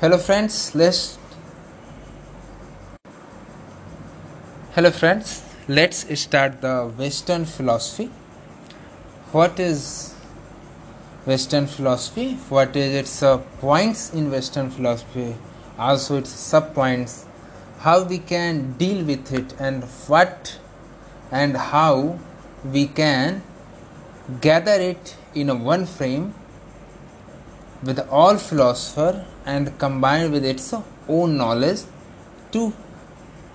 hello friends. Let's hello friends. Let's start the western philosophy. What is western philosophy? What is its uh, points in western philosophy? Also its sub points how we can deal with it and what and how we can gather it in a one frame with all philosopher and combine with its own knowledge to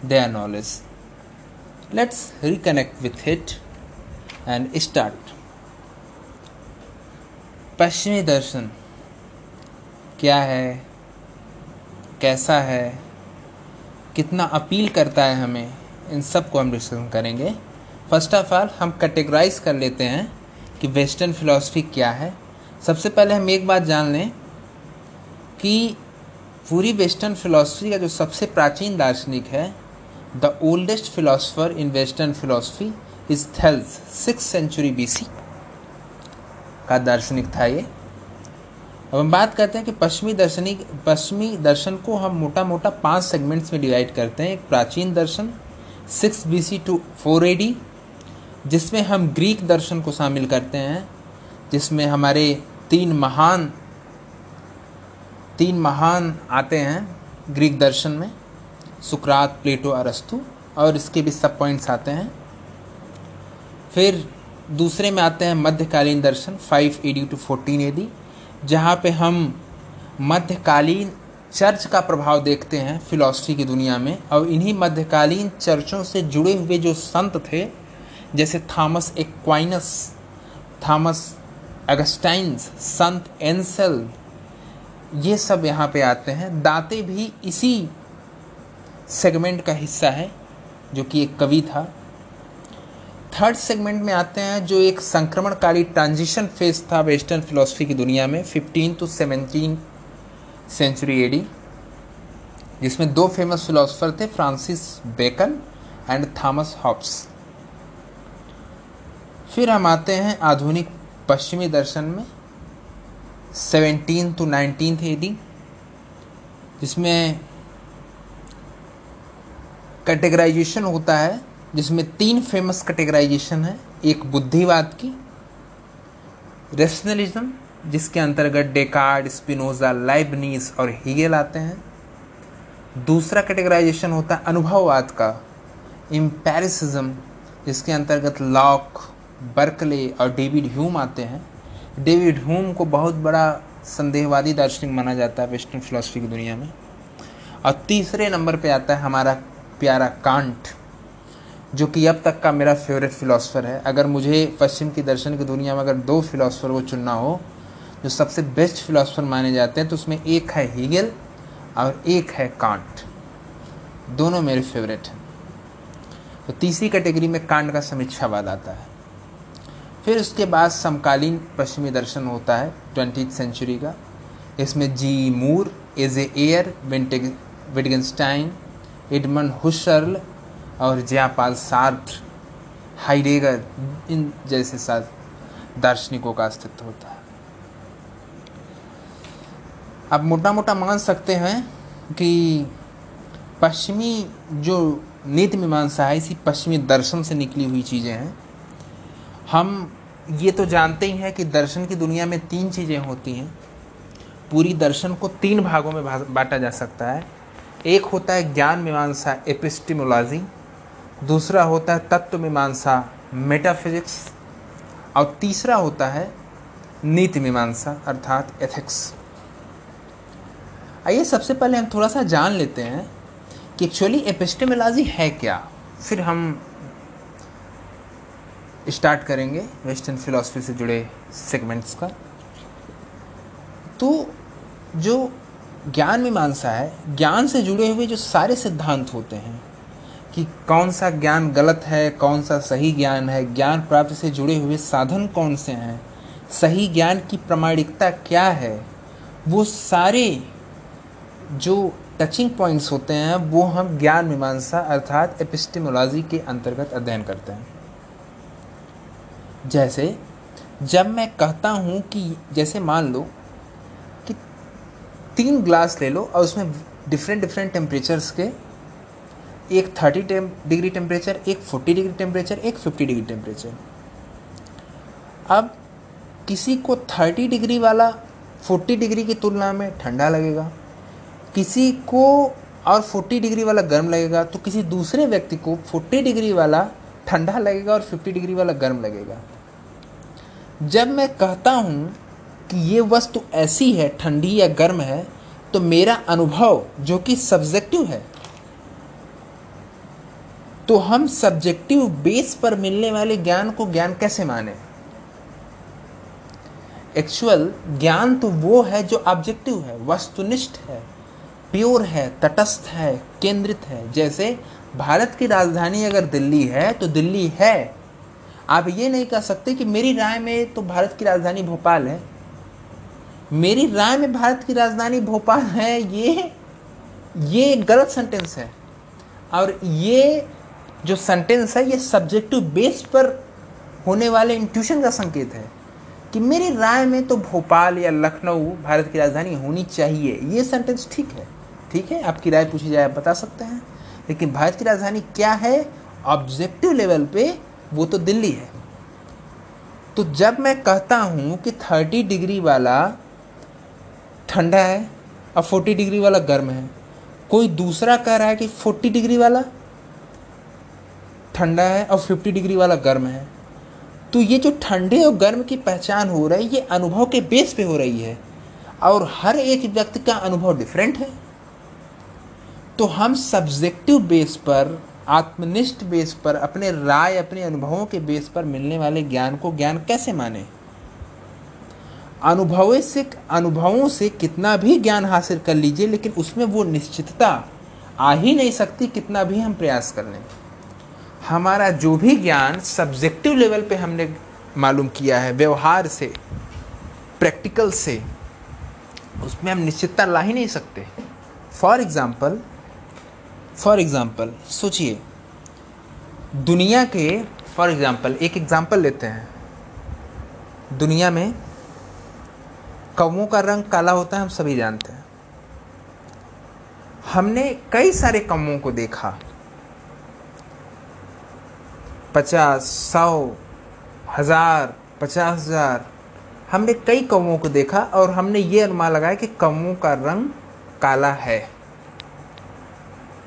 their knowledge. Let's reconnect with it and start. पश्चिमी दर्शन क्या है? कैसा है? कितना appeal करता है हमें? इन सबको हम डिस्कशन करेंगे। फ़र्स्ट ऑफ़ ऑल हम कैटेगराइज कर लेते हैं कि वेस्टर्न फिलॉसफी क्या है। सबसे पहले हम एक बात जान लें कि पूरी वेस्टर्न फिलॉसफी का जो सबसे प्राचीन दार्शनिक है, the oldest philosopher in western philosophy is Thales, six century BC का दार्शनिक था ये। अब हम बात करते हैं कि पश्चिमी दर्शनिक पश्चिमी दर्शन को हम मोटा मोटा पाँच सेगमेंट्स में डिवाइड करते हैं। एक प्राचीन दर्शन, six B C to four A D जिसमें हम ग्रीक दर्शन को शामिल करते हैं, जिसमें हमारे तीन महान तीन महान आते हैं ग्रीक दर्शन में, सुकरात, प्लेटो, अरस्तु, और इसके भी सब पॉइंट्स आते हैं। फिर दूसरे में आते हैं मध्यकालीन दर्शन five A D to fourteen A D जहाँ पे हम मध्यकालीन चर्च का प्रभाव देखते हैं फिलॉसफी की दुनिया में, और इन्हीं मध्यकालीन चर्चों से जुड़े हुए जो संत थे, जैसे थॉमस एक्वाइनस, थॉमस अगस्टाइंस, संत एंसल ये सब यहाँ पे आते हैं। दाते भी इसी सेगमेंट का हिस्सा है, जो कि एक कवि था। थर्ड सेगमेंट में आते हैं, जो एक संक्रमणकारी ट्रांजिशन फ़ेज़ था वेस्टर्न फिलोसफी की दुनिया में fifteen to seventeen century AD जिसमें दो फ़ेमस फिलोसफर थे Francis Bacon and Thomas Hobbes फिर हम आते हैं आधुनिक पश्चिमी दर्शन में। सेवेंटीन टू नाइनटीन एडी जिसमें कैटेगराइजेशन होता है, जिसमें तीन फ़ेमस कैटेगराइजेशन है, एक बुद्धिवाद की रेशनलिज्म जिसके अंतर्गत डेकार्ड, स्पिनोजा लाइबनीस और हीगेल आते हैं। दूसरा कैटेगराइजेशन होता है अनुभववाद का इम्पेरिसिज्म जिसके अंतर्गत लॉक, बर्कले और डेविड ह्यूम आते हैं। डेविड ह्यूम को बहुत बड़ा संदेहवादी दार्शनिक माना जाता है वेस्टर्न फिलोसफी की दुनिया में। और तीसरे नंबर पे आता है हमारा प्यारा कांट, जो कि अब तक का मेरा फेवरेट फिलोसफर है। अगर मुझे पश्चिम की दर्शन की दुनिया में अगर दो फिलोसफर को चुनना हो, जो सबसे बेस्ट फिलोसफर माने जाते हैं तो उसमें एक है हीगल और एक है कांट। दोनों मेरे फेवरेट हैं। तो तीसरी कैटेगरी में कांट का समीक्षावाद आता है। फिर उसके बाद समकालीन पश्चिमी दर्शन होता है ट्वेंटी सेंचुरी का। इसमें G Moore A J Ayer Wittgenstein Edmund Husserl और जयापाल सार्थ हाइडेगर इन जैसे साथ दार्शनिकों का अस्तित्व होता है। आप मोटा मोटा मान सकते हैं कि पश्चिमी जो नीति मीमांसा है, इसी पश्चिमी दर्शन से निकली हुई चीज़ें हैं। हम ये तो जानते ही हैं कि दर्शन की दुनिया में तीन चीज़ें होती हैं। पूरी दर्शन को तीन भागों में बांटा जा सकता है। एक होता है ज्ञान मीमांसा एपिस्टिमोलॉजी दूसरा होता है तत्व मीमांसा मेटाफिजिक्स और तीसरा होता है नीति मीमांसा, अर्थात एथिक्स आइए सबसे पहले हम थोड़ा सा जान लेते हैं कि एक्चुअली एपिस्टिमोलॉजी है क्या। फिर हम स्टार्ट करेंगे वेस्टर्न फिलोसफी से जुड़े सेगमेंट्स का। तो जो ज्ञान मीमांसा है, ज्ञान से जुड़े हुए जो सारे सिद्धांत होते हैं कि कौन सा ज्ञान गलत है, कौन सा सही ज्ञान है, ज्ञान प्राप्ति से जुड़े हुए साधन कौन से हैं, सही ज्ञान की प्रमाणिकता क्या है, वो सारे जो टचिंग पॉइंट्स होते हैं, वो हम ज्ञान मीमांसा अर्थात एपिस्टेमोलॉजी के अंतर्गत अध्ययन करते हैं। जैसे, जब मैं कहता हूँ कि, जैसे मान लो कि तीन ग्लास ले लो और उसमें डिफरेंट डिफरेंट टेम्परेचर्स के, एक थर्टी डिग्री टेम्परेचर एक फोर्टी डिग्री टेम्परेचर एक फिफ्टी डिग्री टेम्परेचर अब किसी को थर्टी डिग्री वाला फोर्टी डिग्री की तुलना में ठंडा लगेगा, किसी को और फोर्टी डिग्री वाला गर्म लगेगा तो किसी दूसरे व्यक्ति को फोर्टी डिग्री वाला ठंडा लगेगा और फिफ्टी डिग्री वाला गर्म लगेगा। जब मैं कहता हूँ कि ये वस्तु ऐसी है, ठंडी या गर्म है तो मेरा अनुभव जो कि सब्जेक्टिव है तो हम सब्जेक्टिव बेस पर मिलने वाले ज्ञान को ज्ञान कैसे माने? एक्चुअल ज्ञान तो वो है जो ऑब्जेक्टिव है, वस्तुनिष्ठ है प्योर है, तटस्थ है, केंद्रित है। जैसे भारत की राजधानी अगर दिल्ली है तो दिल्ली है। आप ये नहीं कह सकते कि मेरी राय में तो भारत की राजधानी भोपाल है। मेरी राय में भारत की राजधानी भोपाल है, ये ये गलत सेंटेंस है। और ये जो सेंटेंस है, ये सब्जेक्टिव बेस पर होने वाले इंट्यूशन का संकेत है कि मेरी राय में तो भोपाल या लखनऊ भारत की राजधानी होनी चाहिए। ये सेंटेंस ठीक है। ठीक है? आपकी राय पूछी जाए, आप बता सकते हैं। लेकिन भारत की राजधानी क्या है? ऑब्जेक्टिव लेवल पे वो तो दिल्ली है। तो जब मैं कहता हूँ कि थर्टी डिग्री वाला ठंडा है और फोर्टी डिग्री वाला गर्म है, कोई दूसरा कह रहा है कि फोर्टी डिग्री वाला ठंडा है और फिफ्टी डिग्री वाला गर्म है तो ये जो ठंडे और गर्म की पहचान हो रही है, ये अनुभव के बेस पे हो रही है और हर एक व्यक्ति का अनुभव डिफरेंट है। तो हम सब्जेक्टिव बेस पर, आत्मनिष्ठ बेस पर, अपने राय, अपने अनुभवों के बेस पर मिलने वाले ज्ञान को ज्ञान कैसे माने? अनुभवों से अनुभवों से कितना भी ज्ञान हासिल कर लीजिए, लेकिन उसमें वो निश्चितता आ ही नहीं सकती कितना भी हम प्रयास कर लें। हमारा जो भी ज्ञान सब्जेक्टिव लेवल पे हमने मालूम किया है, व्यवहार से प्रैक्टिकल से, उसमें हम निश्चितता ला ही नहीं सकते। फॉर एग्ज़ाम्पल फॉर एग्ज़ाम्पल सोचिए, दुनिया के फॉर एग्ज़ाम्पल एक एग्ज़ाम्पल लेते हैं। दुनिया में कौवों का रंग काला होता है, हम सभी जानते हैं। हमने कई सारे कौवों को देखा। पचास, सौ, हज़ार, पचास हज़ार, हमने कई कौवों को देखा और हमने ये अनुमान लगाया कि कौवों का रंग काला है।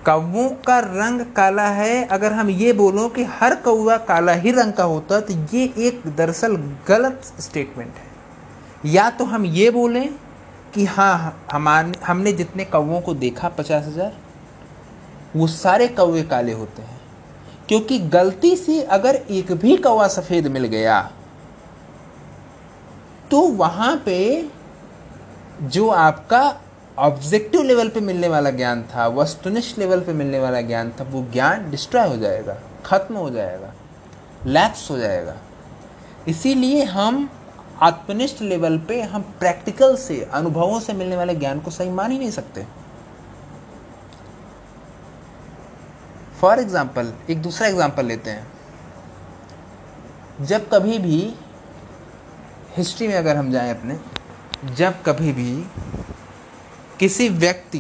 कौवों का रंग काला है। अगर हम ये बोलो कि हर कौवा काला ही रंग का होता है तो ये एक दरअसल गलत स्टेटमेंट है। या तो हम ये बोलें कि हाँ हमारे हमने जितने कौवों को देखा, पचास हज़ार, वो सारे कौवे काले होते हैं। क्योंकि गलती से अगर एक भी कौवा सफ़ेद मिल गया तो वहाँ पे जो आपका ऑब्जेक्टिव लेवल पे मिलने वाला ज्ञान था, वस्तुनिष्ठ लेवल पे मिलने वाला ज्ञान था, वो ज्ञान डिस्ट्रॉय हो जाएगा, खत्म हो जाएगा लैप्स हो जाएगा। इसीलिए हम आत्मनिष्ठ लेवल पे, हम प्रैक्टिकल से, अनुभवों से मिलने वाले ज्ञान को सही मान ही नहीं सकते। फॉर एग्ज़ाम्पल एक दूसरा एग्ज़ाम्पल लेते हैं। जब कभी भी हिस्ट्री में अगर हम जाएँ अपने, जब कभी भी किसी व्यक्ति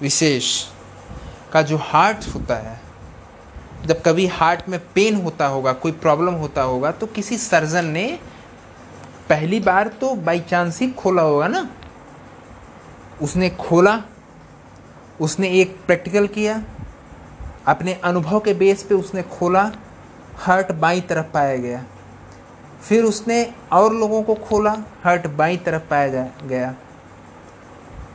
विशेष का जो हार्ट होता है, जब कभी हार्ट में पेन होता होगा, कोई प्रॉब्लम होता होगा तो किसी सर्जन ने पहली बार तो बाई चांस ही खोला होगा ना। उसने खोला, उसने एक प्रैक्टिकल किया, अपने अनुभव के बेस पे उसने खोला हार्ट बाई तरफ़ पाया गया। फिर उसने और लोगों को खोला हार्ट बाई तरफ़ पाया गया।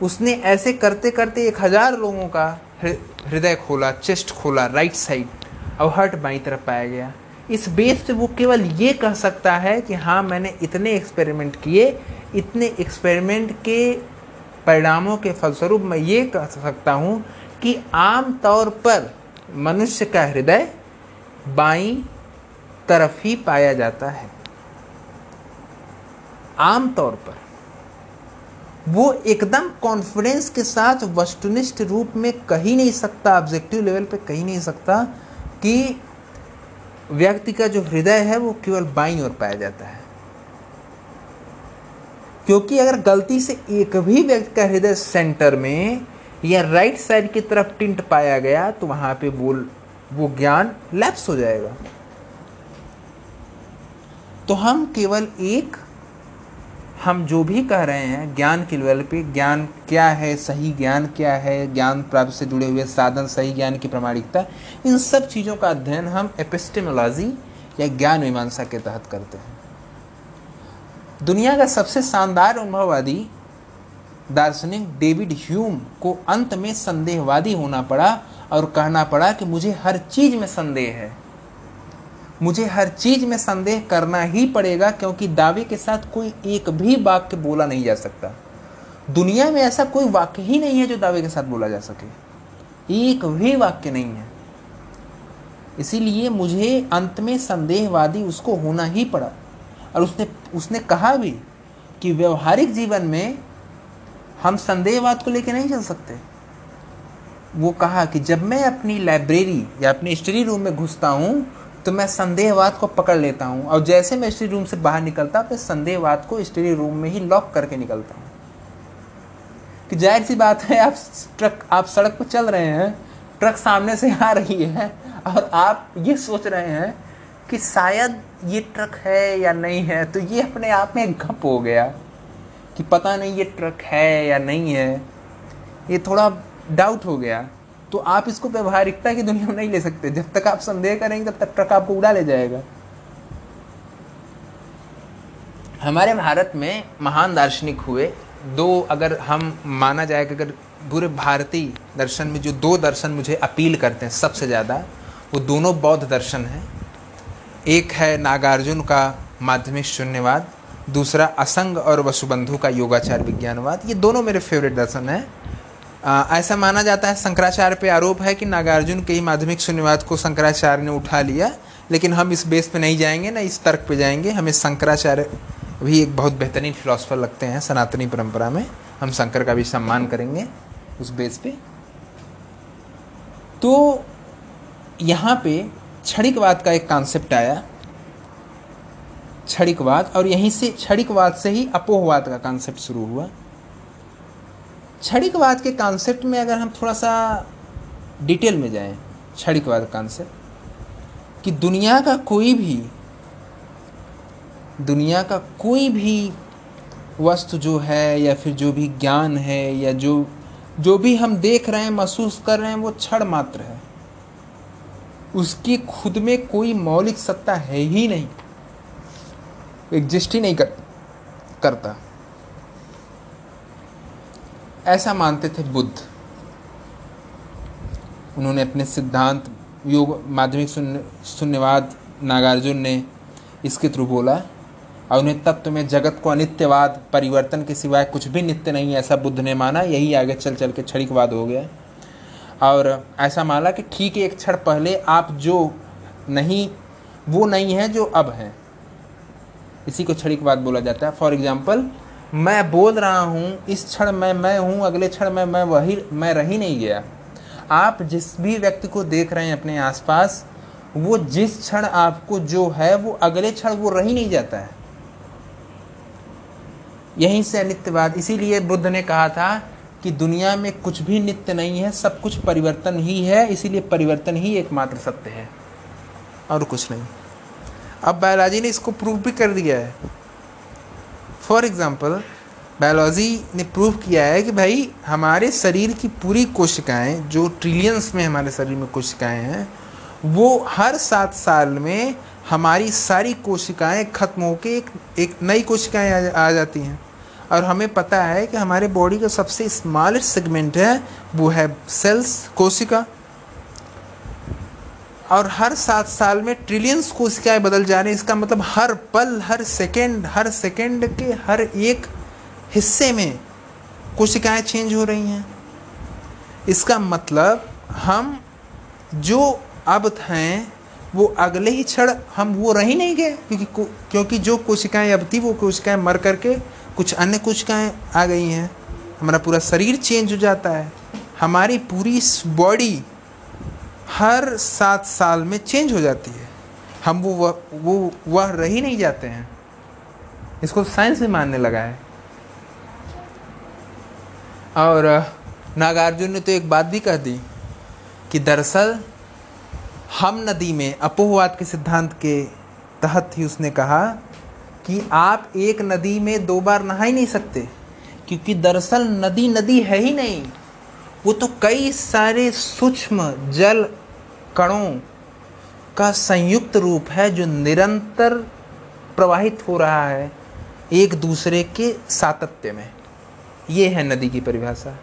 उसने ऐसे करते करते एक हज़ार लोगों का हृदय खोला, चेस्ट खोला राइट साइड और हर्ट बाई तरफ़ पाया गया। इस बेस से वो केवल ये कह सकता है कि हाँ मैंने इतने एक्सपेरिमेंट किए, इतने एक्सपेरिमेंट के परिणामों के फलस्वरूप मैं ये कह सकता हूँ कि आम तौर पर मनुष्य का हृदय बाई तरफ़ ही पाया जाता है। आम तौर पर। वो एकदम कॉन्फिडेंस के साथ वस्तुनिष्ठ रूप में कही नहीं सकता ऑब्जेक्टिव लेवल पे कही नहीं सकता कि व्यक्ति का जो हृदय है वो केवल बाई ओर पाया जाता है। क्योंकि अगर गलती से एक भी व्यक्ति का हृदय सेंटर में या राइट साइड की तरफ़ टिंट पाया गया तो वहाँ पे वो वो ज्ञान लैप्स हो जाएगा। तो हम केवल एक हम जो भी कह रहे हैं, ज्ञान के लेवल पे, ज्ञान क्या है, सही ज्ञान क्या है, ज्ञान प्राप्त से जुड़े हुए साधन, सही ज्ञान की प्रामाणिकता, इन सब चीज़ों का अध्ययन हम एपिस्टेमोलॉजी या ज्ञान मीमांसा के तहत करते हैं। दुनिया का सबसे शानदार अनुभववादी दार्शनिक डेविड ह्यूम को अंत में संदेहवादी होना पड़ा और कहना पड़ा कि मुझे हर चीज़ में संदेह है। मुझे हर चीज़ में संदेह करना ही पड़ेगा क्योंकि दावे के साथ कोई एक भी वाक्य बोला नहीं जा सकता। दुनिया में ऐसा कोई वाक्य ही नहीं है जो दावे के साथ बोला जा सके। एक भी वाक्य नहीं है। इसीलिए मुझे अंत में संदेहवादी उसको होना ही पड़ा। और उसने उसने कहा भी कि व्यवहारिक जीवन में हम संदेहवाद को लेकर नहीं चल सकते। वो कहा कि जब मैं अपनी लाइब्रेरी या अपने स्टडी रूम में घुसता हूँ तो मैं संदेहवाद को पकड़ लेता हूँ। और जैसे मैं स्टडी रूम से बाहर निकलता तो संदेहवाद को स्टडी रूम में ही लॉक करके निकलता हूँ। कि ज़ाहिर सी बात है, आप ट्रक, आप सड़क पर चल रहे हैं, ट्रक सामने से आ रही है, और आप ये सोच रहे हैं कि शायद ये ट्रक है या नहीं है तो ये अपने आप में घप हो गया कि पता नहीं ये ट्रक है या नहीं है। ये थोड़ा डाउट हो गया। तो आप इसको व्यवहारिकता की दुनिया में नहीं ले सकते। जब तक आप संदेह करेंगे, तब तक ट्रक आपको उड़ा ले जाएगा। हमारे भारत में महान दार्शनिक हुए। दो अगर हम माना जाए कि अगर पूरे भारतीय दर्शन में जो दो दर्शन मुझे अपील करते हैं सबसे ज़्यादा, वो दोनों बौद्ध दर्शन हैं। एक है नागार्जुन का माध्यमिक शून्यवाद, दूसरा असंग और वसुबंधु का योगाचार विज्ञानवाद। ये दोनों मेरे फेवरेट दर्शन हैं। ऐसा माना जाता है शंकराचार्य पे आरोप है कि नागार्जुन के ही माध्यमिक शून्यवाद को शंकराचार्य ने उठा लिया, लेकिन हम इस बेस पे नहीं जाएँगे, ना इस तर्क पे जाएँगे। हमें शंकराचार्य भी एक बहुत बेहतरीन फिलोसफर लगते हैं, सनातनी परंपरा में। हम शंकर का भी सम्मान करेंगे उस बेस पे। तो यहाँ पे क्षणिकवाद का एक कॉन्सेप्ट आया। क्षणिकवाद और यहीं से क्षणिकवाद से ही अपोहवाद का कॉन्सेप्ट शुरू हुआ। क्षणिकवाद के कॉन्सेप्ट में अगर हम थोड़ा सा डिटेल में जाएँ क्षणिकवाद कॉन्सेप्ट कि दुनिया का कोई भी दुनिया का कोई भी वस्तु जो है या फिर जो भी ज्ञान है या जो जो भी हम देख रहे हैं महसूस कर रहे हैं वो क्षण मात्र है। उसकी खुद में कोई मौलिक सत्ता है ही नहीं। एग्जिस्ट ही नहीं कर, करता। ऐसा मानते थे बुद्ध। उन्होंने अपने सिद्धांत, योग, माध्यमिक शून्यवाद नागार्जुन ने इसके थ्रू बोला और उन्हें तत्व में जगत को अनित्यवाद, परिवर्तन के सिवाय कुछ भी नित्य नहीं है, ऐसा बुद्ध ने माना, यही आगे चल चल के क्षणिकवाद हो गया। और ऐसा माना कि ठीक है, एक क्षण पहले आप जो नहीं, वो नहीं है जो अब है। इसी को क्षणिकवाद बोला जाता है। फॉर एग्ज़ाम्पल मैं बोल रहा हूँ, इस क्षण में मैं हूँ, अगले क्षण में मैं वही, मैं रही नहीं गया। आप जिस भी व्यक्ति को देख रहे हैं अपने आसपास, वो जिस क्षण आपको जो है, वो अगले क्षण वो रही नहीं जाता है। यहीं से अनित्यवाद इसीलिए बुद्ध ने कहा था कि दुनिया में कुछ भी नित्य नहीं है, सब कुछ परिवर्तन ही है, इसीलिए परिवर्तन ही एकमात्र सत्य है, और कुछ नहीं। अब बायोलॉजी ने इसको प्रूव भी कर दिया है। फॉर एग्ज़ाम्पल बायोलॉजी ने प्रूव किया है कि भाई हमारे शरीर की पूरी कोशिकाएँ जो ट्रिलियंस में हमारे शरीर में कोशिकाएँ हैं वो हर सात साल में हमारी सारी कोशिकाएँ खत्म होकर एक एक नई कोशिकाएँ आ, जा, आ जाती हैं। और हमें पता है कि हमारे बॉडी का सबसे स्मॉलेस्ट सेगमेंट है वो है सेल्स कोशिका। और हर सात साल में ट्रिलियंस कोशिकाएँ बदल जा रही हैं इसका मतलब हर पल, हर सेकेंड हर सेकेंड के हर एक हिस्से में कोशिकाएँ चेंज हो रही हैं। इसका मतलब हम जो अब हैं, वो अगले ही क्षण हम वो रह ही नहीं गए, क्योंकि क्योंकि जो कोशिकाएँ अब थी, वो कोशिकाएँ मर करके कुछ अन्य कोशिकाएँ आ गई हैं। हमारा पूरा शरीर चेंज हो जाता है। हमारी पूरी बॉडी हर सात साल में चेंज हो जाती है। हम वो वह वो वह रह ही नहीं जाते हैं। इसको साइंस भी मानने लगा है। और नागार्जुन ने तो एक बात भी कह दी कि दरअसल हम नदी में अपोहवाद के सिद्धांत के तहत ही उसने कहा कि आप एक नदी में दो बार नहा ही नहीं सकते, क्योंकि दरअसल नदी नदी है ही नहीं। वो तो कई सारे सूक्ष्म जल कणों का संयुक्त रूप है जो निरंतर प्रवाहित हो रहा है एक दूसरे के सातत्य में। ये है नदी की परिभाषा।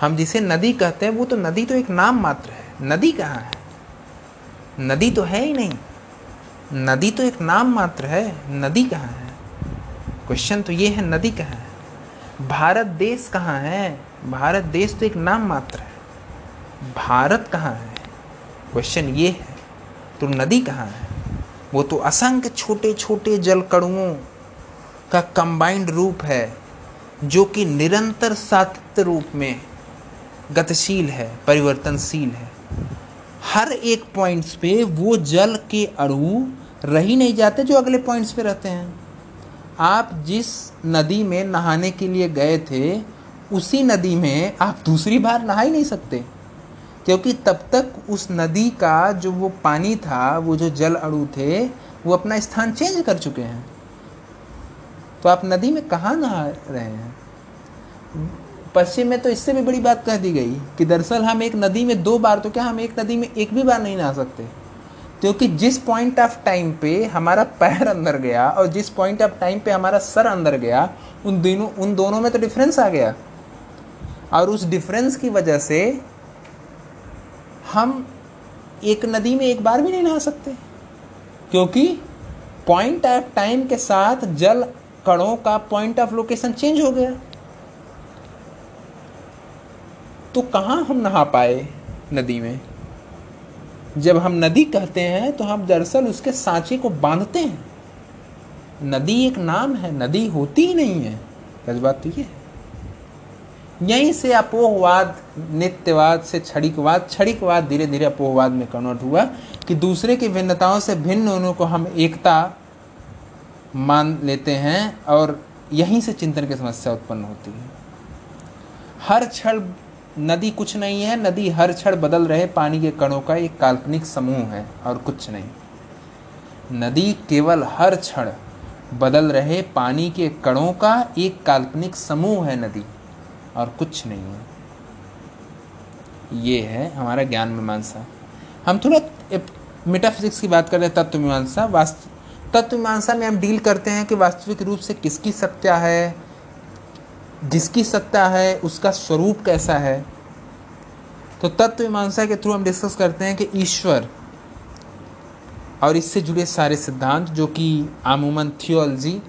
हम जिसे नदी कहते हैं, वो तो नदी तो एक नाम मात्र है। नदी कहाँ है? नदी तो है ही नहीं। नदी तो एक नाम मात्र है। नदी कहाँ है? क्वेश्चन तो ये है, नदी कहाँ है? भारत देश कहाँ है? भारत देश तो एक नाम मात्र है। भारत कहाँ है? क्वेश्चन ये है तो नदी कहाँ है? वो तो असंख्य छोटे छोटे जल कणुओं का कंबाइंड रूप है, जो कि निरंतर सातत्य रूप में गतिशील है, परिवर्तनशील है। हर एक पॉइंट्स पे वो जल के अणु रह ही नहीं जाते जो अगले पॉइंट्स पे रहते हैं। आप जिस नदी में नहाने के लिए गए थे उसी नदी में आप दूसरी बार नहा ही नहीं सकते। क्योंकि तब तक उस नदी का जो वो पानी था, वो जो जल अणु थे, वो अपना स्थान चेंज कर चुके हैं। तो आप नदी में कहाँ नहा रहे हैं? पश्चिम में तो इससे भी बड़ी बात कह दी गई कि दरअसल हम एक नदी में दो बार तो क्या हम एक नदी में एक भी बार नहीं नहा सकते? क्योंकि जिस पॉइंट ऑफ़ टाइम पे हमारा पैर अंदर गया और जिस पॉइंट ऑफ़ टाइम पे हमारा सर अंदर गया, उन दोनों उन दोनों में तो डिफरेंस आ गया। और उस डिफरेंस की वजह से हम एक नदी में एक बार भी नहीं नहा सकते। क्योंकि पॉइंट ऑफ़ टाइम के साथ जल कणों का पॉइंट ऑफ़ लोकेशन चेंज हो गया। तो कहाँ हम नहा पाए नदी में? जब हम नदी कहते हैं तो हम दरअसल उसके सांचे को बांधते हैं। नदी एक नाम है, नदी होती ही नहीं है। बात तो ये है। यहीं से अपोहवाद नित्यवाद से क्षणिकवाद क्षणिकवाद धीरे धीरे अपोहवाद में कन्वर्ट हुआ कि दूसरे की भिन्नताओं से भिन्न होने को हम एकता मान लेते हैं और यहीं से चिंतन की समस्या उत्पन्न होती है। हर क्षण नदी कुछ नहीं है, नदी हर क्षण बदल रहे, पानी के कणों का एक काल्पनिक समूह है और कुछ नहीं। नदी केवल हर क्षण बदल रहे, पानी के कणों का एक काल्पनिक समूह है नदी। और कुछ नहीं है। ये है हमारा ज्ञान मीमांसा। हम थोड़ा मेटाफिजिक्स की बात कर रहे हैं, तत्व मीमांसा। वास्तव तत्व मीमांसा में हम डील करते हैं कि वास्तविक रूप से किसकी सत्या है, जिसकी सत्ता है, उसका स्वरूप कैसा है। तो तत्व मीमांसा के थ्रू हम डिस्कस करते हैं कि ईश्वर और इससे जुड़े सारे सिद्धांत, जो कि आमूमन थियोलॉजी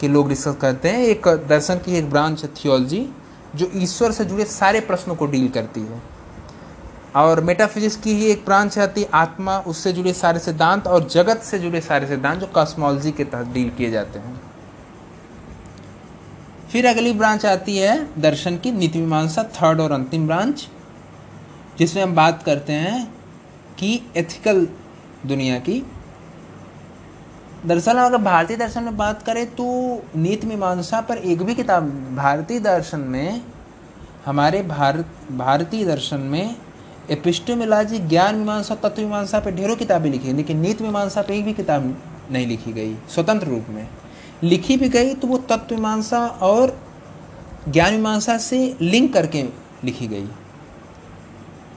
के लोग डिस्कस करते हैं। एक दर्शन की एक ब्रांच है थियोलॉजी जो ईश्वर से जुड़े सारे प्रश्नों को डील करती है। और मेटाफिजिक्स की ही एक ब्रांच आती है आत्मा, उससे जुड़े सारे सिद्धांत और जगत से जुड़े सारे सिद्धांत जो कॉस्मोलॉजी के तहत डील किए जाते हैं। फिर अगली ब्रांच आती है दर्शन की नीति मीमांसा थर्ड और अंतिम ब्रांच जिसमें हम बात करते हैं कि एथिकल दुनिया की दरअसल अगर भारतीय दर्शन में बात करें तो नीति मीमांसा पर एक भी किताब, भारतीय दर्शन में, हमारे भारत भारतीय दर्शन में एपिस्टोमिलाजी ज्ञान मीमांसा, तत्व मीमांसा पर ढेरों किताबें लिखी लेकिन नीति मीमांसा पर एक भी किताब नहीं लिखी गई, स्वतंत्र रूप में। लिखी भी गई तो वो तत्व मीमांसा और ज्ञान मीमांसा से लिंक करके लिखी गई।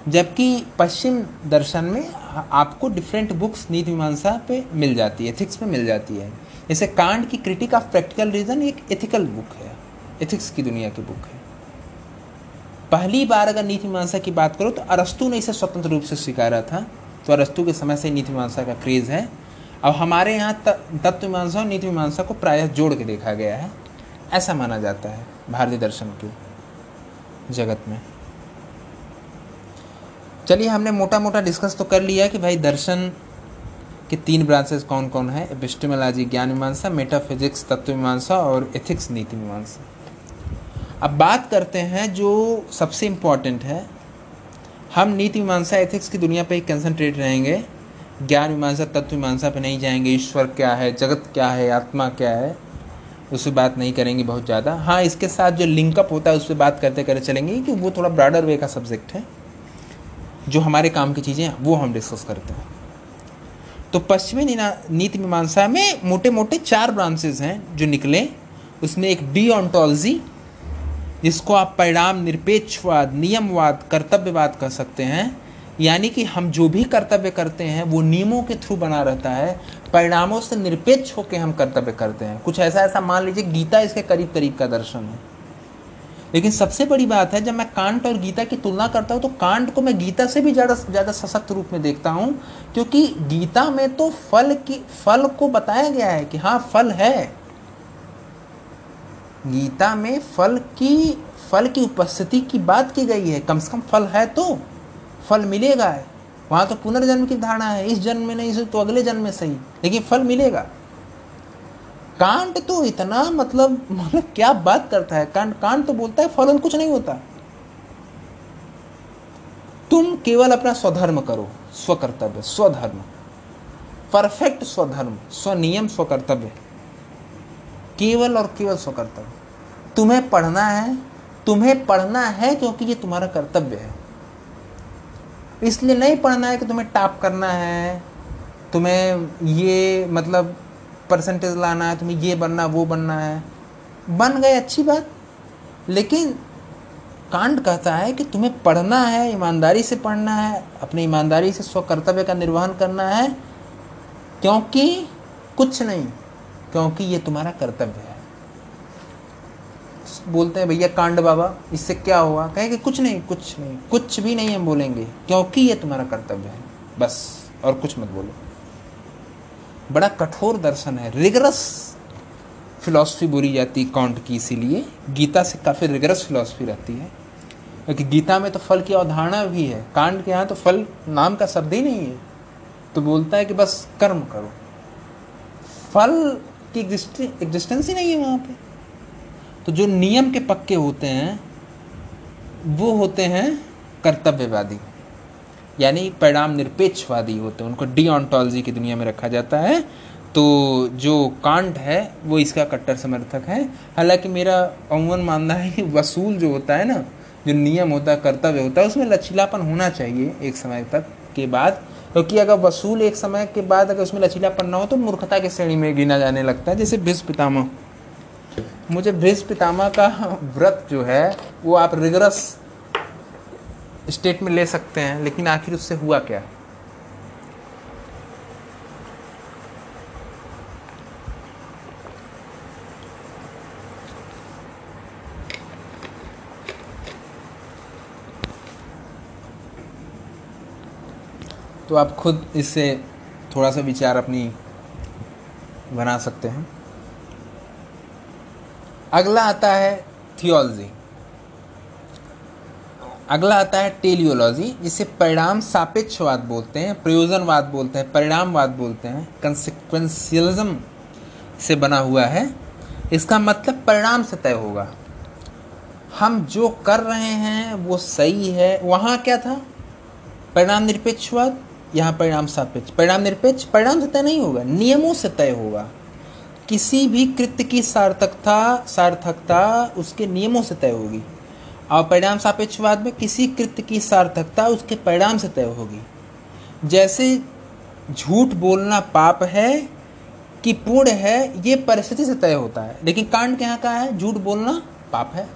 जबकि पश्चिम दर्शन में आपको डिफरेंट बुक्स नीति मीमांसा पे मिल जाती है एथिक्स पे मिल जाती है। जैसे कांड की क्रिटिक ऑफ़ प्रैक्टिकल रीजन एक एथिकल बुक है एथिक्स की दुनिया की बुक है। पहली बार अगर नीति मीमांसा की बात करो तो अरस्तु ने इसे स्वतंत्र रूप से स्वीकारा था। तो अरस्तु के समय से नीति मीमांसा का क्रेज़ है। अब हमारे यहाँ तत्व मीमांसा और नीति मीमांसा को प्रायः जोड़ के देखा गया है। ऐसा माना जाता है, भारतीय दर्शन के जगत में। चलिए, हमने मोटा मोटा डिस्कस तो कर लिया कि भाई दर्शन के तीन ब्रांचेस कौन कौन है? एपिस्टेमोलॉजी ज्ञान मीमांसा मेटाफिजिक्स तत्व मीमांसा और एथिक्स नीति मीमांसा अब बात करते हैं जो सबसे इंपॉर्टेंट है। हम नीति मीमांसा एथिक्स की दुनिया पर ही कंसनट्रेट रहेंगे। ज्ञान मीमांसा तत्व मीमांसा पर नहीं जाएँगे। ईश्वर क्या है? जगत क्या है? आत्मा क्या है? उस पर बात नहीं करेंगे बहुत ज़्यादा। हाँ इसके साथ जो लिंकअप होता है उस पर बात करते करते चलेंगे कि वो थोड़ा ब्रॉडर वे का सब्जेक्ट है। जो हमारे काम की चीज़ें हैं, वो हम डिस्कस करते हैं। तो पश्चिमी नीति मीमांसा में मोटे मोटे चार ब्रांचेज हैं जो निकले। उसमें एक डी ऑन्टोलॉजी जिसको आप परिणाम निरपेक्षवाद, नियमवाद, कर्तव्यवाद कह सकते हैं। यानी कि हम जो भी कर्तव्य करते हैं, वो नियमों के थ्रू बना रहता है। परिणामों से निरपेक्ष होकर हम कर्तव्य करते हैं। कुछ ऐसा ऐसा मान लीजिए, गीता इसके करीब करीब का दर्शन है। लेकिन सबसे बड़ी बात है, जब मैं कांट और गीता की तुलना करता हूँ तो कांट को मैं गीता से भी ज़्यादा ज़्यादा सशक्त रूप में देखता हूँ, क्योंकि गीता में तो फल की, फल को बताया गया है कि हाँ फल है। गीता में फल की फल की उपस्थिति की बात की गई है। कम से कम फल है तो फल मिलेगा। वहाँ तो पुनर्जन्म की धारणा है, इस जन्म में नहीं तो अगले जन्म में सही। लेकिन फल मिलेगा। कांट तो इतना मतलब मतलब क्या बात करता है? कांट कांट तो बोलता है फल कुछ नहीं होता। तुम केवल अपना स्वधर्म करो, स्वकर्तव्य, स्वधर्म। परफेक्ट स्वधर्म, स्वनियम, स्वकर्तव्य। केवल और केवल स्वकर्तव्य। तुम्हें पढ़ना है, तुम्हें पढ़ना है क्योंकि ये तुम्हारा कर्तव्य है। इसलिए नहीं पढ़ना है कि तुम्हें टाप करना है, तुम्हें ये मतलब परसेंटेज लाना है, तुम्हें ये बनना, वो बनना है। बन गए, अच्छी बात। लेकिन कांड कहता है कि तुम्हें पढ़ना है, ईमानदारी से पढ़ना है, अपनी ईमानदारी से स्व कर्तव्य का निर्वहन करना है, क्योंकि कुछ नहीं, क्योंकि ये तुम्हारा कर्तव्य है। बोलते हैं, भैया, कांड बाबा, इससे क्या हुआ कहे कि, कुछ नहीं कुछ नहीं, कुछ भी नहीं हम बोलेंगे, क्योंकि ये तुम्हारा कर्तव्य है, बस, और कुछ मत बोलो। बड़ा कठोर दर्शन है। रिगरस फिलॉसफी बोली जाती है कांट की, इसीलिए गीता से काफ़ी रिगरस फिलॉसफी रहती है। क्योंकि गीता में तो फल की अवधारणा भी है। कांड के यहाँ तो फल नाम का शब्द ही नहीं है। तो बोलता है कि बस कर्म करो। फल की एग्जिस्टेंस ही नहीं है वहाँ पे। तो जो नियम के पक्के होते हैं, वो होते हैं कर्तव्यवादी। यानी परिणाम निरपेक्षवादी होते हैं। उनको डी की दुनिया में रखा जाता है। तो जो कांट है, वो इसका कट्टर समर्थक है। हालाँकि मेरा अमूमन मानना है कि वसूल जो होता है ना, जो नियम होता है कर्तव्य होता है, उसमें लचीलापन होना चाहिए एक समय तक के बाद। क्योंकि अगर वसूल एक समय के बाद अगर उसमें लचीलापन ना हो तो मूर्खता की श्रेणी में गिना जाने लगता है। जैसे भीष्म पितामह। मुझे भीष्म पितामह का व्रत जो है, वो आप रिगरस स्टेट में ले सकते हैं, लेकिन आखिर उससे हुआ क्या? तो आप खुद इससे थोड़ा सा विचार अपनी बना सकते हैं। अगला आता है थियोलॉजी। अगला आता है टेलियोलॉजी जिसे परिणाम सापेक्षवाद बोलते हैं, प्रयोजनवाद बोलते हैं, परिणामवाद बोलते हैं कंसिक्वेंशियलिज्म से बना हुआ है। इसका मतलब परिणाम से तय होगा। हम जो कर रहे हैं, वो सही है। वहाँ क्या था? परिणाम निरपेक्षवाद, यहाँ परिणाम सापेक्ष। परिणाम निरपेक्ष, परिणाम से तय नहीं होगा, नियमों से तय होगा। किसी भी कृत्य की सार्थकता सार्थकता उसके नियमों से तय होगी। और परिणाम सापेक्षवाद में किसी कृत्य की सार्थकता उसके परिणाम से तय होगी। जैसे झूठ बोलना पाप है कि पूर्ण है, ये परिस्थिति से तय होता है। लेकिन कांड के यहाँ का है? झूठ बोलना पाप है।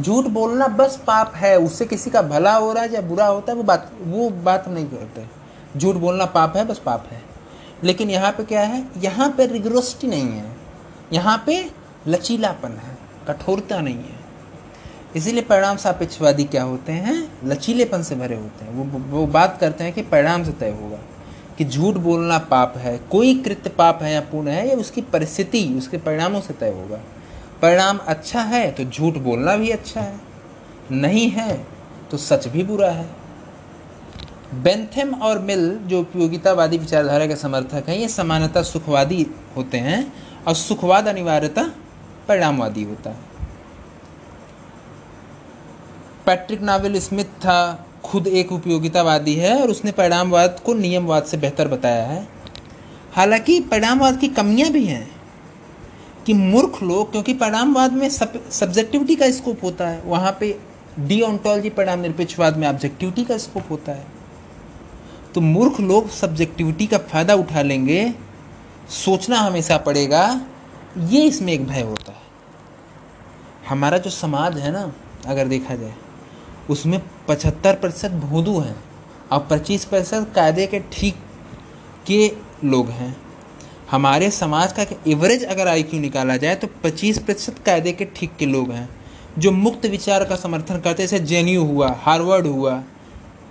झूठ बोलना बस पाप है, उससे किसी का भला हो रहा है या बुरा होता है, वो बात वो बात नहीं करते। झूठ बोलना पाप है, बस पाप है। लेकिन यहाँ पे क्या है? यहाँ पे रिग्रोसिटी नहीं है। यहाँ पे लचीलापन है, कठोरता नहीं है। इसीलिए परिणाम सापेक्षवादी क्या होते हैं? लचीलेपन से भरे होते हैं। वो वो बात करते हैं कि परिणाम से तय होगा कि झूठ बोलना पाप है, कोई कृत्य पाप है या पुण्य है, या उसकी परिस्थिति, उसके परिणामों से तय होगा। परिणाम अच्छा है तो झूठ बोलना भी अच्छा है। नहीं है तो सच भी बुरा है। बेंथेम और मिल, जो उपयोगितावादी विचारधारा के समर्थक हैं, ये समानता सुखवादी होते हैं और सुखवाद अनिवार्यता परिणामवादी होता है। पैट्रिक नावल स्मिथ था, खुद एक उपयोगितावादी है और उसने परिणामवाद को नियमवाद से बेहतर बताया है। हालाँकि परिणामवाद की कमियाँ भी हैं कि मूर्ख लोग, क्योंकि परिणामवाद में सब, सब्जेक्टिविटी का स्कोप होता है। वहाँ पे डीओन्टोलॉजी परिणाम निरपेक्षवाद में ऑब्जेक्टिविटी का स्कोप होता है। तो मूर्ख लोग सब्जेक्टिविटी का फ़ायदा उठा लेंगे, सोचना हमेशा पड़ेगा, ये इसमें एक भय होता है। हमारा जो समाज है ना, अगर देखा जाए उसमें पचहत्तर प्रतिशत भोदू हैं और पच्चीस प्रतिशत कायदे के ठीक के लोग हैं। हमारे समाज का एवरेज अगर आई निकाला जाए तो पच्चीस प्रतिशत कायदे के ठीक के लोग हैं, जो मुक्त विचार का समर्थन करते जैसे जे हुआ हार्वर्ड हुआ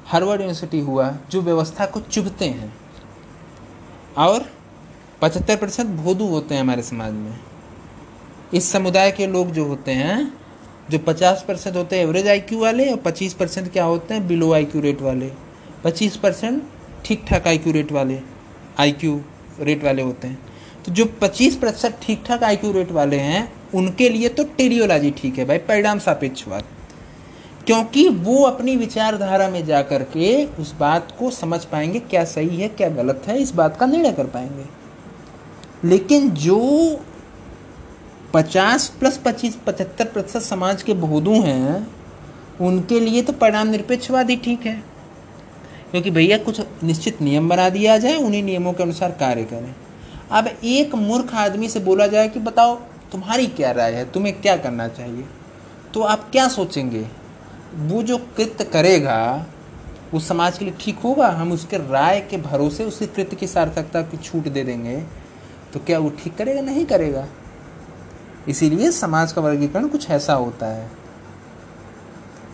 हार्वर्ड यूनिवर्सिटी हुआ, जो व्यवस्था को चुभते हैं। और पचहत्तर प्रतिशत भोदू होते हैं हमारे समाज में। इस समुदाय के लोग जो होते हैं जो पचास परसेंट होते हैं एवरेज आईक्यू वाले और पच्चीस परसेंट क्या होते हैं बिलो आईक्यू रेट वाले। पच्चीस परसेंट ठीक ठाक आईक्यू रेट वाले आईक्यू रेट वाले होते हैं। तो जो पच्चीस प्रतिशत ठीक ठाक आईक्यू रेट वाले हैं, उनके लिए तो टेरियोलॉजी ठीक है भाई, परिणाम सापेक्षवाद क्योंकि वो अपनी विचारधारा में जा कर के उस बात को समझ पाएँगे क्या सही है, क्या गलत है, इस बात का निर्णय कर पाएँगे। लेकिन जो पचास प्लस पच्चीस, पचहत्तर प्रतिशत समाज के बहुदू हैं, उनके लिए तो परिणाम निरपेक्षवाद ही ठीक है। क्योंकि भैया कुछ निश्चित नियम बना दिया जाए, उन्हीं नियमों के अनुसार कार्य करें। अब एक मूर्ख आदमी से बोला जाए कि बताओ, तुम्हारी क्या राय है? तुम्हें क्या करना चाहिए? तो आप क्या सोचेंगे? वो जो कृत्य करेगा, वो समाज के लिए ठीक होगा? हम उसके राय के भरोसे, उसके कृत्य की सार्थकता की छूट दे देंगे। तो क्या वो ठीक करेगा? नहीं करेगा। इसीलिए समाज का वर्गीकरण कुछ ऐसा होता है।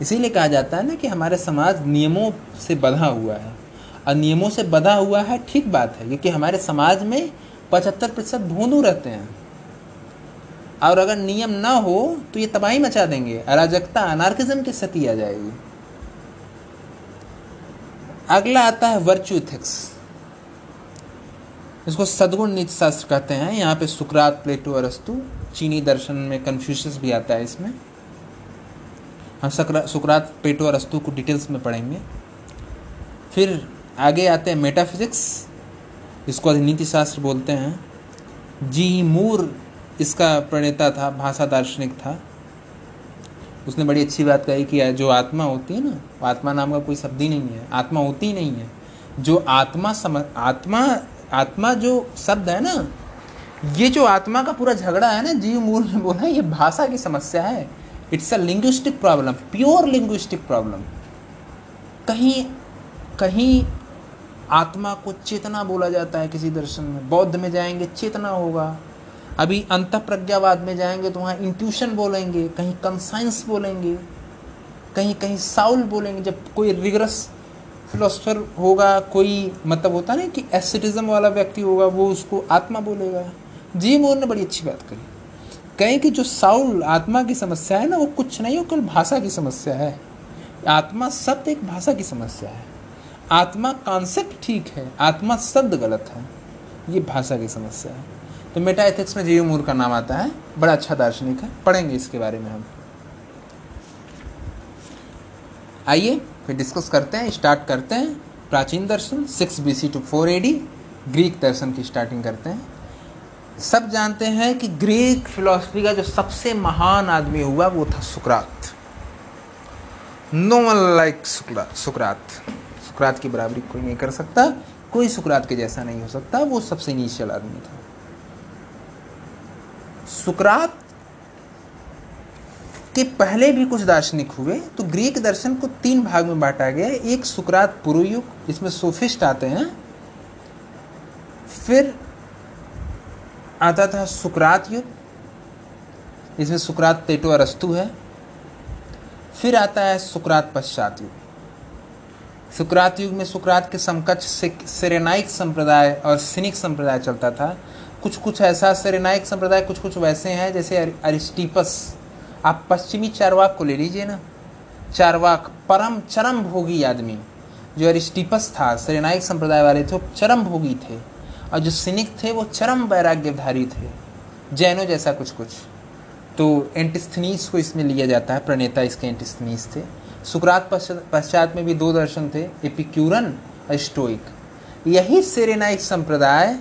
इसीलिए कहा जाता है ना कि हमारे समाज नियमों से बधा हुआ है। और नियमों से बधा हुआ है, ठीक बात है, क्योंकि हमारे समाज में पचहत्तर प्रतिशत भोंदू रहते हैं। और अगर नियम ना हो तो ये तबाही मचा देंगे। अराजकता, अनार्किज्म की स्थिति आ जाएगी। अगला आता है वर्चू इथिक्स इसको सदगुण नीति शास्त्र कहते हैं। यहाँ पे सुकरात, प्लेटो, अरस्तु, चीनी दर्शन में कन्फ्यूशस भी आता है इसमें। हम सुकरात, प्लेटो, अरस्तु को डिटेल्स में पढ़ेंगे। फिर आगे आते हैं मेटाफिजिक्स इसको नीति शास्त्र बोलते हैं। जी मूर, इसका प्रणेता था, भाषा दार्शनिक था। उसने बड़ी अच्छी बात कही कि जो आत्मा होती है ना, आत्मा नाम का कोई शब्द ही नहीं है। आत्मा होती ही नहीं है। जो आत्मा समझ आत्मा आत्मा जो शब्द है ना, ये जो आत्मा का पूरा झगड़ा है ना, जीव मूल ने बोला, ये भाषा की समस्या है। It's a linguistic problem pure linguistic problem कहीं कहीं आत्मा को चेतना बोला जाता है किसी दर्शन में। बौद्ध में जाएँगे, चेतना होगा। अभी अंत प्रज्ञावाद में जाएँगे तो वहाँ इंट्यूशन बोलेंगे, कहीं कंसाइंस बोलेंगे, कहीं कहीं साउल बोलेंगे। जब कोई रिगरस फिलोसफर होगा, कोई मतलब होता ना कि एसिटिज्म वाला व्यक्ति होगा, वो उसको आत्मा बोलेगा। जी मोर ने बड़ी अच्छी बात कही। कहें कि जो साउल आत्मा की समस्या है ना, वो कुछ नहीं हो कल भाषा की समस्या है। आत्मा शब्द एक भाषा की समस्या है। आत्मा कॉन्सेप्ट ठीक है, आत्मा शब्द गलत है। ये भाषा की समस्या है। तो मेटा एथिक्स में जीव मूर का नाम आता है। बड़ा अच्छा दार्शनिक है। पढ़ेंगे इसके बारे में हम। आइए। फिर डिस्कस करते हैं स्टार्ट करते हैं। प्राचीन दर्शन six B C to four A D Greek दर्शन की स्टार्टिंग करते हैं। सब जानते हैं कि ग्रीक फिलॉसफी का जो सबसे महान आदमी हुआ, वो था सुकरात। नो वन लाइक सुकरात। सुकरात की बराबरी कोई नहीं कर सकता, कोई सुकरात के जैसा नहीं हो सकता, वो सबसे इनिशियल आदमी था। सुकरात के पहले भी कुछ दार्शनिक हुए तो ग्रीक दर्शन को तीन भाग में बांटा गया एक सुकरात पूर्व युग जिसमें सोफिस्ट आते हैं। फिर आता था सुकरात युग, जिसमें सुकरात पेटो अरस्तु है। फिर आता है सुकरात पश्चात युग। सुकरात युग में सुकरात के समकक्ष से सेरेनाइक संप्रदाय और सिनिक संप्रदाय चलता था। कुछ कुछ ऐसा सेरेनाइक संप्रदाय कुछ कुछ वैसे हैं, जैसे अरिस्टीपस। आप पश्चिमी चारवाक को ले लीजिए ना। चारवाक परम चरम भोगी आदमी। जो अरिस्टिपस था सेरेनाइक संप्रदाय वाले थे, वो चरम भोगी थे। और जो सिनिक थे, वो चरम वैराग्यधारी थे। जैनो जैसा कुछ कुछ। तो एंटिस्थनीस को इसमें लिया जाता है, प्रणेता इसके एंटिस्थनीस थे। सुकरात पश्चात में भी दो दर्शन थे, एपिक्यूरन और स्टोइक यही सेरेनाइक संप्रदाय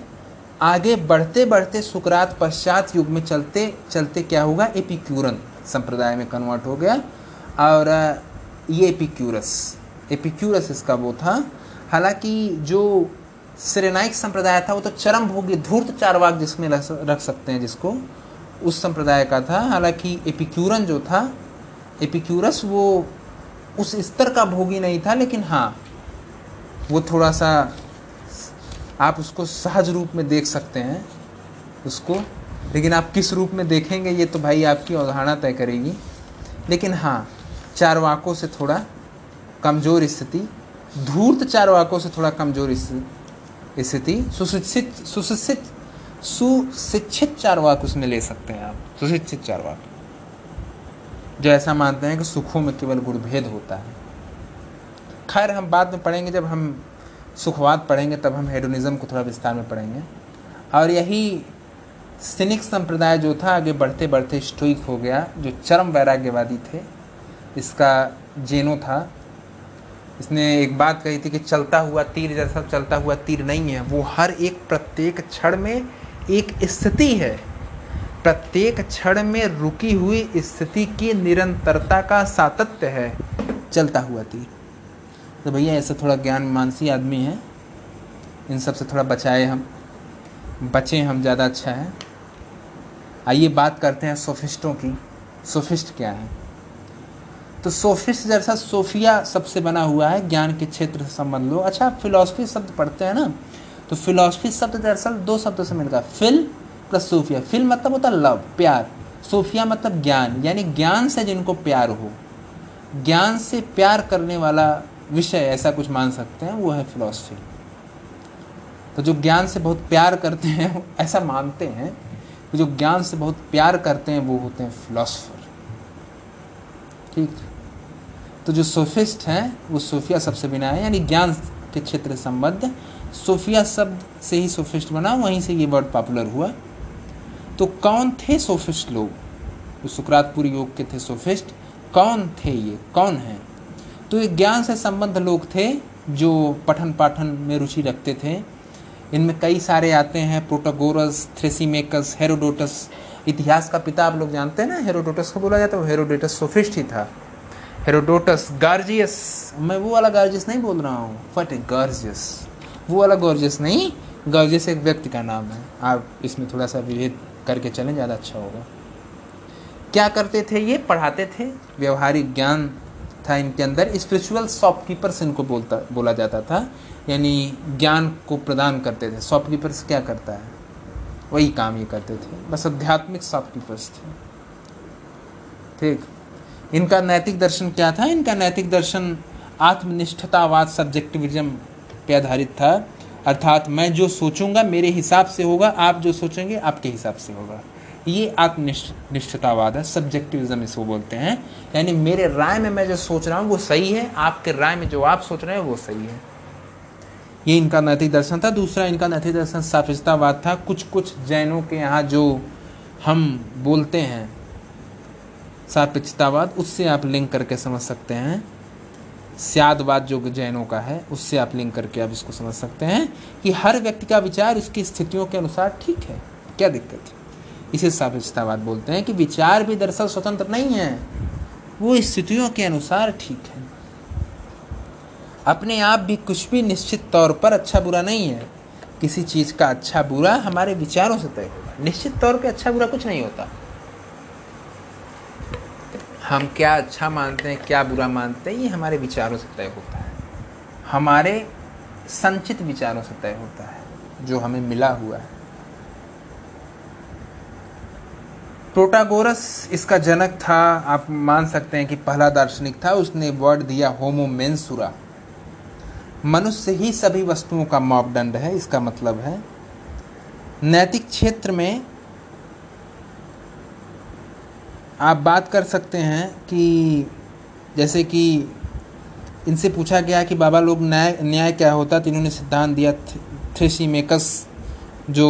आगे बढ़ते बढ़ते सुकरात पश्चात युग में चलते चलते क्या होगा? एपिक्यूरन। संप्रदाय में कन्वर्ट हो गया। और ये एपिक्यूरस एपिक्यूरस इसका वो था। हालाँकि जो सिरेनाइक संप्रदाय था, वो तो चरम भोगी धूर्त चारवाक जिसमें रख सकते हैं जिसको, उस संप्रदाय का था। हालाँकि एपिक्यूरन जो था एपिक्यूरस वो उस स्तर का भोगी नहीं था, लेकिन हाँ वो थोड़ा सा आप उसको सहज रूप में देख सकते हैं, उसको। लेकिन आप किस रूप में देखेंगे ये तो भाई आपकी अवधारणा तय करेगी। लेकिन हाँ चार वाकों से थोड़ा कमज़ोर स्थिति, धूर्त चार वाकों से थोड़ा कमज़ोर स्थिति, सुशिक्षित सुशिक्षित सुशिक्षित चार वाक उसमें ले सकते हैं आप, सुशिक्षित चार वाक जो ऐसा मानते हैं कि सुखों में केवल गुणभेद होता है। खैर, हम बाद में पढ़ेंगे, जब हम सुखवाद पढ़ेंगे, तब हम हेडोनिज़म को थोड़ा विस्तार में पढ़ेंगे। और यही सिनिक संप्रदाय जो था, आगे बढ़ते बढ़ते स्टोइक हो गया, जो चरम वैराग्यवादी थे, इसका जेनो था। इसने एक बात कही थी कि चलता हुआ तीर, जैसा चलता हुआ तीर नहीं है, वो हर एक प्रत्येक क्षण में एक स्थिति है। प्रत्येक क्षण में रुकी हुई स्थिति की निरंतरता का सातत्य है, चलता हुआ तीर। तो भैया, ऐसा थोड़ा ज्ञान मानसी आदमी है। इन सबसे थोड़ा बचाए हम। बचें हम ज़्यादा अच्छा है। आइए बात करते हैं सोफिस्टों की। सोफिस्ट क्या है? तो सोफिस्ट जैसा सोफिया सबसे बना हुआ है, ज्ञान के क्षेत्र से संबंध लो। अच्छा फिलोसफी शब्द पढ़ते हैं ना? तो फिलोसफी शब्द दरअसल दो शब्दों से मिलता है। Fill plus Sophia. फिल मतलब होता है लव, प्यार। सोफिया मतलब ज्ञान, यानी ज्ञान से जिनको प्यार हो। ज्ञान से प्यार करने वाला विषय, ऐसा कुछ मान सकते हैं, वो है फिलॉसफी। तो जो ज्ञान से बहुत प्यार करते हैं ऐसा मानते हैं कि जो ज्ञान से बहुत प्यार करते हैं, वो होते हैं फिलोसफर ठीक तो जो सोफिस्ट हैं, वो सोफिया सबसे बिना है, यानी ज्ञान के क्षेत्र संबद्ध। सोफिया शब्द से ही सोफिस्ट बना, वहीं से ये वर्ड पॉपुलर हुआ। तो कौन थे सोफिस्ट लोग? जो सुकरातपुर योग के थे सोफिस्ट कौन थे ये? कौन है? तो ये ज्ञान से संबद्ध लोग थे जो पठन पाठन में रुचि रखते थे। इनमें कई सारे आते हैं प्रोटागोरस थ्रेसीमेकस हेरोडोटस इतिहास का पिता आप लोग जानते हैं ना? हेरोडोटस को बोला जाता है, वो हेरोडोटस सोफिस्ट ही था। हेरोडोटस गार्जियस मैं वो वाला गार्जियस नहीं बोल रहा हूँ। फट गार्जियस वो वाला गार्जियस नहीं गार्जियस एक व्यक्ति का नाम है। आप इसमें थोड़ा सा विभेद करके चलें, ज़्यादा अच्छा होगा। क्या करते थे ये? पढ़ाते थे। व्यवहारिक ज्ञान था इनके अंदर। स्पिरिचुअल शॉपकीपर्स इनको बोलता, बोला जाता था। यानी ज्ञान को प्रदान करते थे। शॉपकीपर्स क्या करता है? वही काम ये करते थे। बस आध्यात्मिक शॉपकीपर्स थे। ठीक? इनका नैतिक दर्शन क्या था? इनका नैतिक दर्शन आत्मनिष्ठतावाद सब्जेक्टिविज्म पे आधारित था। अर्थात मैं जो सोचूँगा, मेरे हिसाब से होगा, आप जो सोचेंगे, आपके हिसाब से होगा। ये आत्मनिष्ठतावाद है सब्जेक्टिविज्म इसको बोलते हैं। यानी मेरे राय में मैं जो सोच रहा हूँ, वो सही है। आपके राय में जो आप सोच रहे हैं, वो सही है। ये इनका नैतिक दर्शन था। दूसरा इनका नैतिक दर्शन साफिस्तावाद था। कुछ कुछ जैनों के यहाँ जो हम बोलते हैं सापेक्षतावाद उससे आप लिंक करके समझ सकते हैं। स्यादवाद जो जैनों का है, उससे आप लिंक करके आप इसको समझ सकते हैं कि हर व्यक्ति का विचार उसकी स्थितियों के अनुसार ठीक है। क्या दिक्कत है? इसे सापेक्षतावाद बोलते हैं कि विचार भी दरअसल स्वतंत्र नहीं है। वो स्थितियों के अनुसार ठीक है। अपने आप भी कुछ भी निश्चित तौर पर अच्छा बुरा नहीं है। किसी चीज़ का अच्छा बुरा हमारे विचारों से तय होगा निश्चित तौर पे अच्छा बुरा कुछ नहीं होता। हम क्या अच्छा मानते हैं, क्या बुरा मानते हैं, ये हमारे विचारों से तय होता है। हमारे संचित विचारों से तय होता है, जो हमें मिला हुआ है। प्रोटागोरस इसका जनक था, आप मान सकते हैं कि पहला दार्शनिक था, उसने वर्ड दिया होमो मेंसुरा। मनुष्य ही सभी वस्तुओं का मापदंड है, इसका मतलब है, नैतिक क्षेत्र में आप बात कर सकते हैं कि जैसे कि इनसे पूछा गया कि बाबा लोग न्याय न्याय क्या होता? तो इन्होंने सिद्धांत दिया थ्रेसी मेकस जो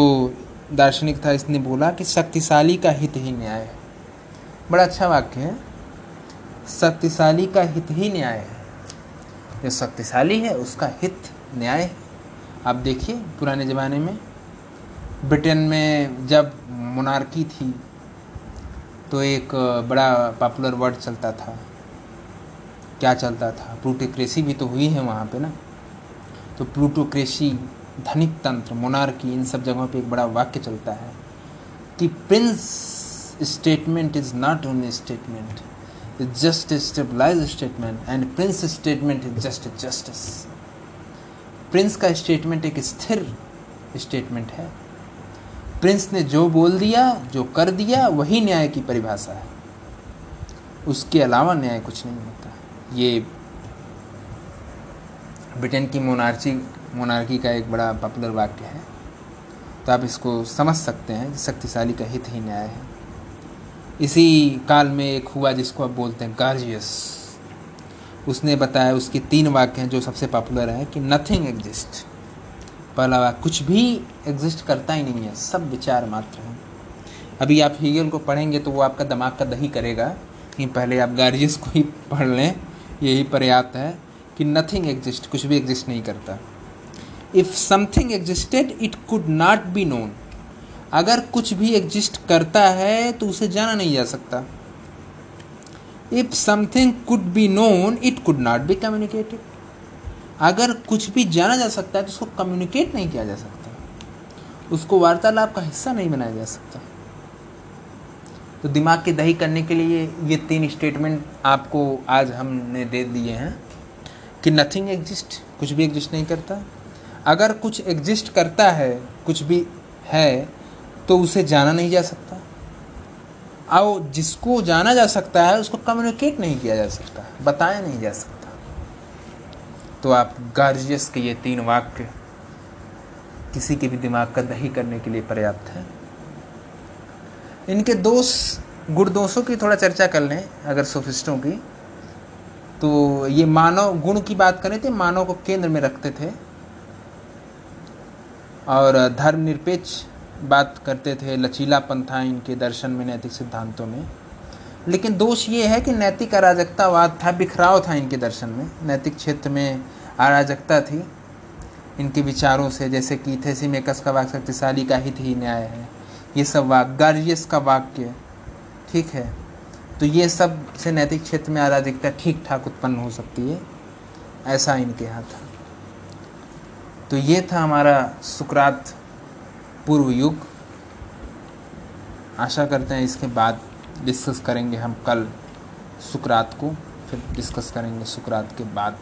दार्शनिक था, इसने बोला कि शक्तिशाली का हित ही न्याय है। बड़ा अच्छा वाक्य है। शक्तिशाली का हित ही न्याय है। जो शक्तिशाली है, उसका हित न्याय आप देखिए पुराने ज़माने में, ब्रिटेन में जब मोनार्की थी तो एक बड़ा पॉपुलर वर्ड चलता था। क्या चलता था? प्लूटोक्रेसी भी तो हुई है वहाँ पे ना। तो प्लूटोक्रेसी धनिक तंत्र मोनार्की इन सब जगहों पे एक बड़ा वाक्य चलता है कि prince statement is not only statement just stabilise statement and prince statement is just justice prince का स्टेटमेंट एक स्थिर स्टेटमेंट है प्रिंस ने जो बोल दिया जो कर दिया वही न्याय की परिभाषा है. उसके अलावा न्याय कुछ नहीं होता. ये ब्रिटेन की मोनार्ची, मोनार्की का एक बड़ा पॉपुलर वाक्य है. तो आप इसको समझ सकते हैं शक्तिशाली का हित ही न्याय है. इसी काल में एक हुआ जिसको आप बोलते हैं गार्जियस। उसने बताया, उसके तीन वाक्य हैं जो सबसे पॉपुलर हैं कि नथिंग एग्जिस्ट पहला वाक्य, कुछ भी एग्जिस्ट करता ही नहीं है, सब विचार मात्र हैं। अभी आप हीगल को पढ़ेंगे तो वो आपका दिमाग का दही करेगा कि पहले आप गार्जियस को ही पढ़ लें, यही पर्याप्त है कि नथिंग एग्जिस्ट कुछ भी एग्जिस्ट नहीं करता। If something existed it could not be known अगर कुछ भी एग्जिस्ट करता है तो उसे जाना नहीं जा सकता। If something could be known it could not be communicated अगर कुछ भी जाना जा सकता है तो उसको कम्युनिकेट नहीं किया जा सकता। उसको वार्तालाप का हिस्सा नहीं बनाया जा सकता। तो दिमाग की दही करने के लिए ये तीन स्टेटमेंट आपको आज हमने दे दिए हैं कि नथिंग एग्जिस्ट कुछ भी एग्जिस्ट नहीं करता। अगर कुछ एग्जिस्ट करता है, कुछ भी है तो उसे जाना नहीं जा सकता। और जिसको जाना जा सकता है, उसको कम्युनिकेट नहीं किया जा सकता, बताया नहीं जा सकता। तो आप गार्जियस के ये तीन वाक्य किसी के भी दिमाग का दही करने के लिए पर्याप्त है। इनके दोष गुण दोषों की थोड़ा चर्चा कर लें, अगर सोफिस्टों की। तो ये मानव, गुण की बात करें तो मानव को केंद्र में रखते थे। और धर्मनिरपेक्ष बात करते थे, लचीलापन था इनके दर्शन में, नैतिक सिद्धांतों में। लेकिन दोष ये है कि नैतिक अराजकतावाद था, बिखराव था इनके दर्शन में। नैतिक क्षेत्र में अराजकता थी इनके विचारों से, जैसे कि थेसीमेकस का वाक्य, शक्तिशाली का हित ही न्याय है। ये सब वाक, गार्जियस का वाक्य, ठीक है? तो ये सबसे नैतिक क्षेत्र में अराजकता ठीक ठाक उत्पन्न हो सकती है, ऐसा इनके यहाँ था। तो ये था हमारा सुकरात पूर्व युग। आशा करते हैं इसके बाद डिस्कस करेंगे हम कल सुकरात को, फिर डिस्कस करेंगे सुकरात के बाद।